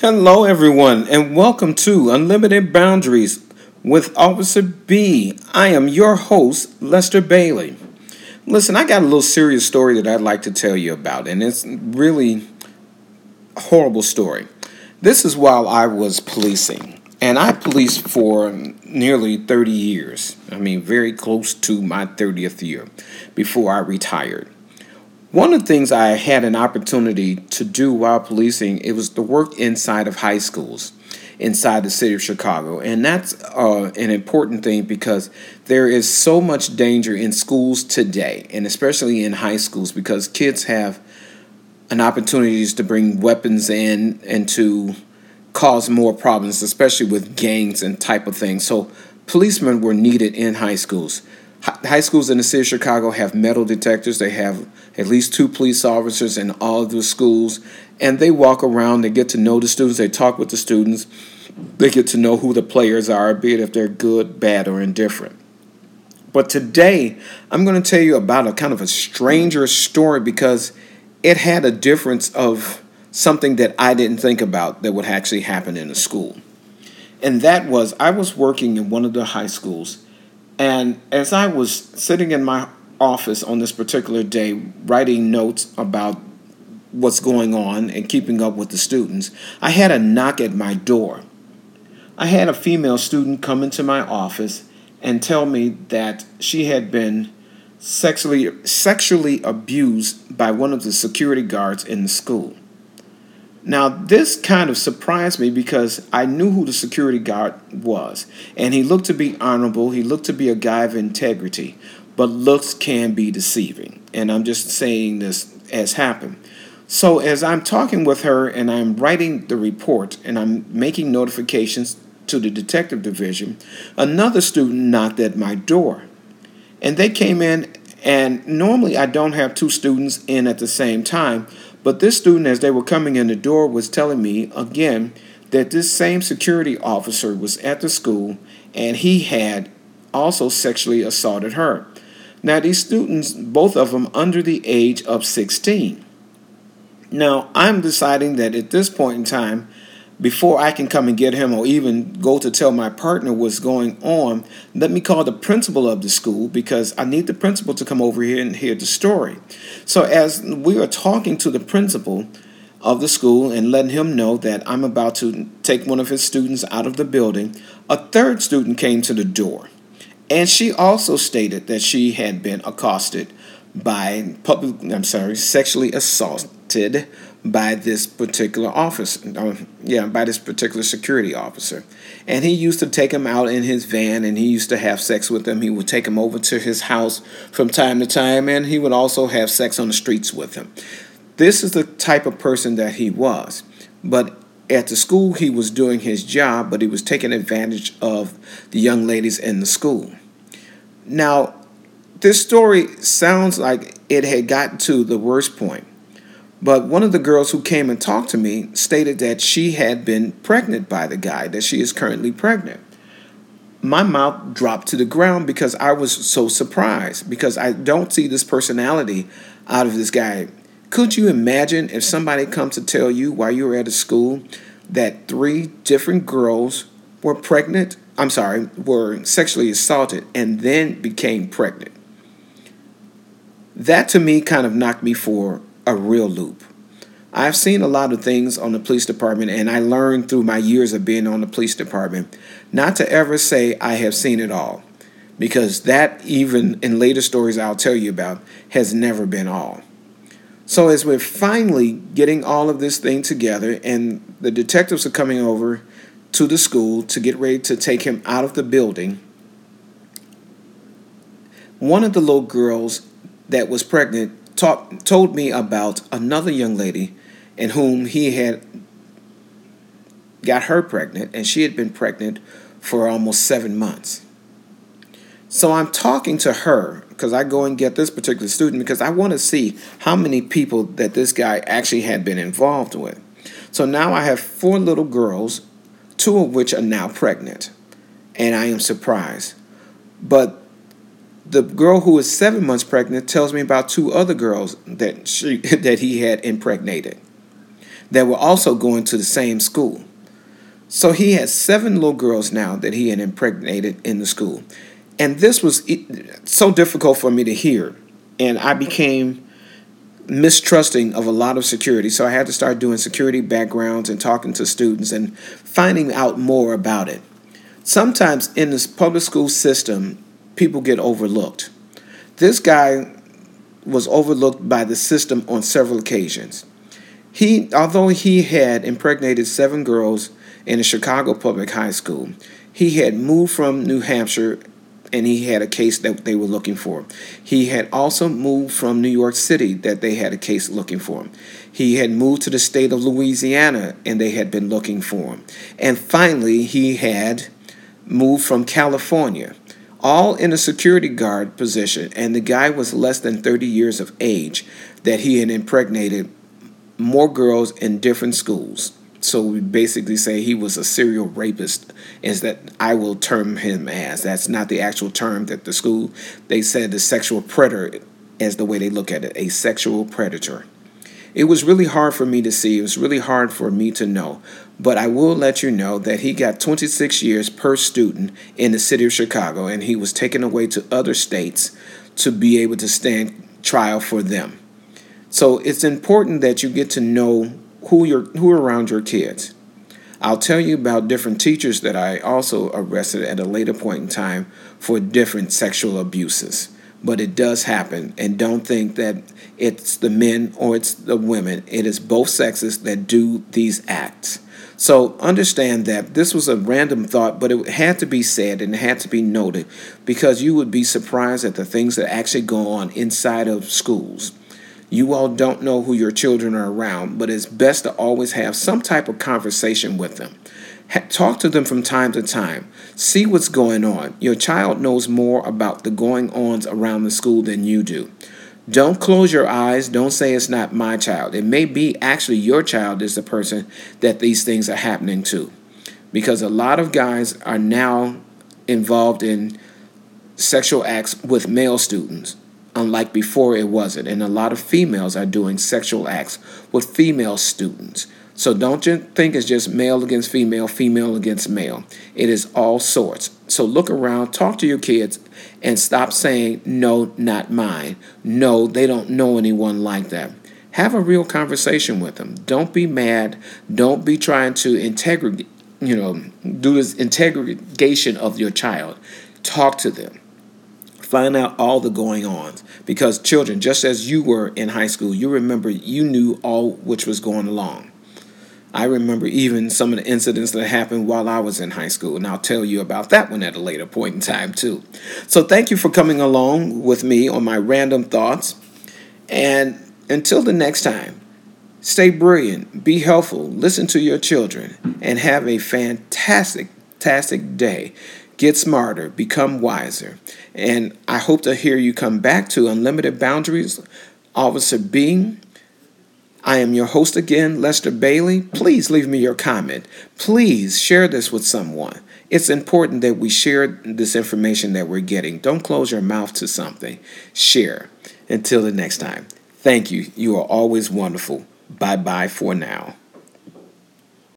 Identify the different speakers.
Speaker 1: Hello, everyone, and welcome to Unlimited Boundaries with Officer B. I am your host, Lester Bailey. Listen, I got a little serious story that I'd like to tell you about, and it's really a horrible story. This is while I was policing, and I policed for nearly 30 years. I mean, very close to my 30th year before I retired. One of the things I had an opportunity to do while policing, it was to work inside of high schools inside the city of Chicago. And that's uh, an important thing because there is so much danger in schools today, and especially in high schools, because kids have an opportunities to bring weapons in and to cause more problems, especially with gangs and type of things. So policemen were needed in high schools high schools in the city of Chicago have metal detectors. They have at least two police officers in all of the schools, and they walk around. They get to know the students. They talk with the students. They get to know who the players are, be it if they're good, bad, or indifferent. But today, I'm going to tell you about a kind of a stranger story because it had a difference of something that I didn't think about that would actually happen in a school. And that was I was working in one of the high schools and as I was sitting in my office on this particular day, writing notes about what's going on and keeping up with the students, I had a knock at my door. I had a female student come into my office and tell me that she had been sexually sexually abused by one of the security guards in the school. Now, this kind of surprised me because I knew who the security guard was, and he looked to be honorable. He looked to be a guy of integrity, but looks can be deceiving. And I'm just saying this as happened. So, as I'm talking with her and I'm writing the report and I'm making notifications to the detective division, another student knocked at my door. And they came in, and normally I don't have two students in at the same time, but this student, as they were coming in the door, was telling me again that this same security officer was at the school and he had also sexually assaulted her. Now, these students, both of them under the age of 16. Now, I'm deciding that at this point in time, before I can come and get him or even go to tell my partner what's going on, let me call the principal of the school because I need the principal to come over here and hear the story. So, as we are talking to the principal of the school and letting him know that I'm about to take one of his students out of the building, a third student came to the door. And she also stated that she had been accosted by public, I'm sorry, sexually assaulted by this particular officer. Uh, yeah, by this particular security officer. And he used to take him out in his van and he used to have sex with him. He would take him over to his house from time to time and he would also have sex on the streets with him. This is the type of person that he was. But at the school, he was doing his job, but he was taking advantage of the young ladies in the school. Now, this story sounds like it had gotten to the worst point but one of the girls who came and talked to me stated that she had been pregnant by the guy, that she is currently pregnant. My mouth dropped to the ground because I was so surprised because I don't see this personality out of this guy. Could you imagine if somebody comes to tell you while you were at a school that three different girls were pregnant? I'm sorry, were sexually assaulted and then became pregnant. That to me kind of knocked me for a real loop. I've seen a lot of things on the police department, and I learned through my years of being on the police department not to ever say I have seen it all, because that, even in later stories I'll tell you about, has never been all. So, as we're finally getting all of this thing together, and the detectives are coming over to the school to get ready to take him out of the building, one of the little girls that was pregnant talk, told me about another young lady in whom he had got her pregnant, and she had been pregnant for almost seven months. So I'm talking to her because I go and get this particular student because I want to see how many people that this guy actually had been involved with. So now I have four little girls, two of which are now pregnant, and I am surprised. But the girl who is seven months pregnant tells me about two other girls that she that he had impregnated. that were also going to the same school. So he has seven little girls now that he had impregnated in the school. And this was so difficult for me to hear. And I became mistrusting of a lot of security. So I had to start doing security backgrounds and talking to students and finding out more about it. Sometimes in this public school system, people get overlooked. This guy was overlooked by the system on several occasions. He, although he had impregnated seven girls in a Chicago public high school. He had moved from New Hampshire and he had a case that they were looking for. He had also moved from New York City that they had a case looking for him. He had moved to the state of Louisiana and they had been looking for him. And finally, he had moved from California, all in a security guard position. And the guy was less than 30 years of age that he had impregnated more girls in different schools. So we basically say he was a serial rapist, is that I will term him as. That's not the actual term that the school, they said the sexual predator is the way they look at it, a sexual predator. It was really hard for me to see. It was really hard for me to know. But I will let you know that he got 26 years per student in the city of Chicago, and he was taken away to other states to be able to stand trial for them. So it's important that you get to know who you're who are around your kids. I'll tell you about different teachers that I also arrested at a later point in time for different sexual abuses. But it does happen, and don't think that it's the men or it's the women. It is both sexes that do these acts. So understand that this was a random thought, but it had to be said and it had to be noted because you would be surprised at the things that actually go on inside of schools. You all don't know who your children are around, but it's best to always have some type of conversation with them. Talk to them from time to time. See what's going on. Your child knows more about the going ons around the school than you do. Don't close your eyes. Don't say it's not my child. It may be actually your child is the person that these things are happening to. Because a lot of guys are now involved in sexual acts with male students unlike before it wasn't. And a lot of females are doing sexual acts with female students. So don't you think it's just male against female, female against male. It is all sorts. So look around, talk to your kids, and stop saying, no, not mine. No, they don't know anyone like that. Have a real conversation with them. Don't be mad. Don't be trying to integrate, you know, do this integration of your child. Talk to them find out all the going ons because children just as you were in high school you remember you knew all which was going along. I remember even some of the incidents that happened while i was in high school and i'll tell you about that one at a later point in time too. So thank you for coming along with me on my random thoughts and until the next time stay brilliant be helpful listen to your children and have a fantastic fantastic day get smarter, become wiser. And I hope to hear you come back to Unlimited Boundaries, Officer B. I am your host again, Lester Bailey. Please leave me your comment. Please share this with someone. It's important that we share this information that we're getting. Don't close your mouth to something. Share. Until the next time, thank you. You are always wonderful. Bye bye for now.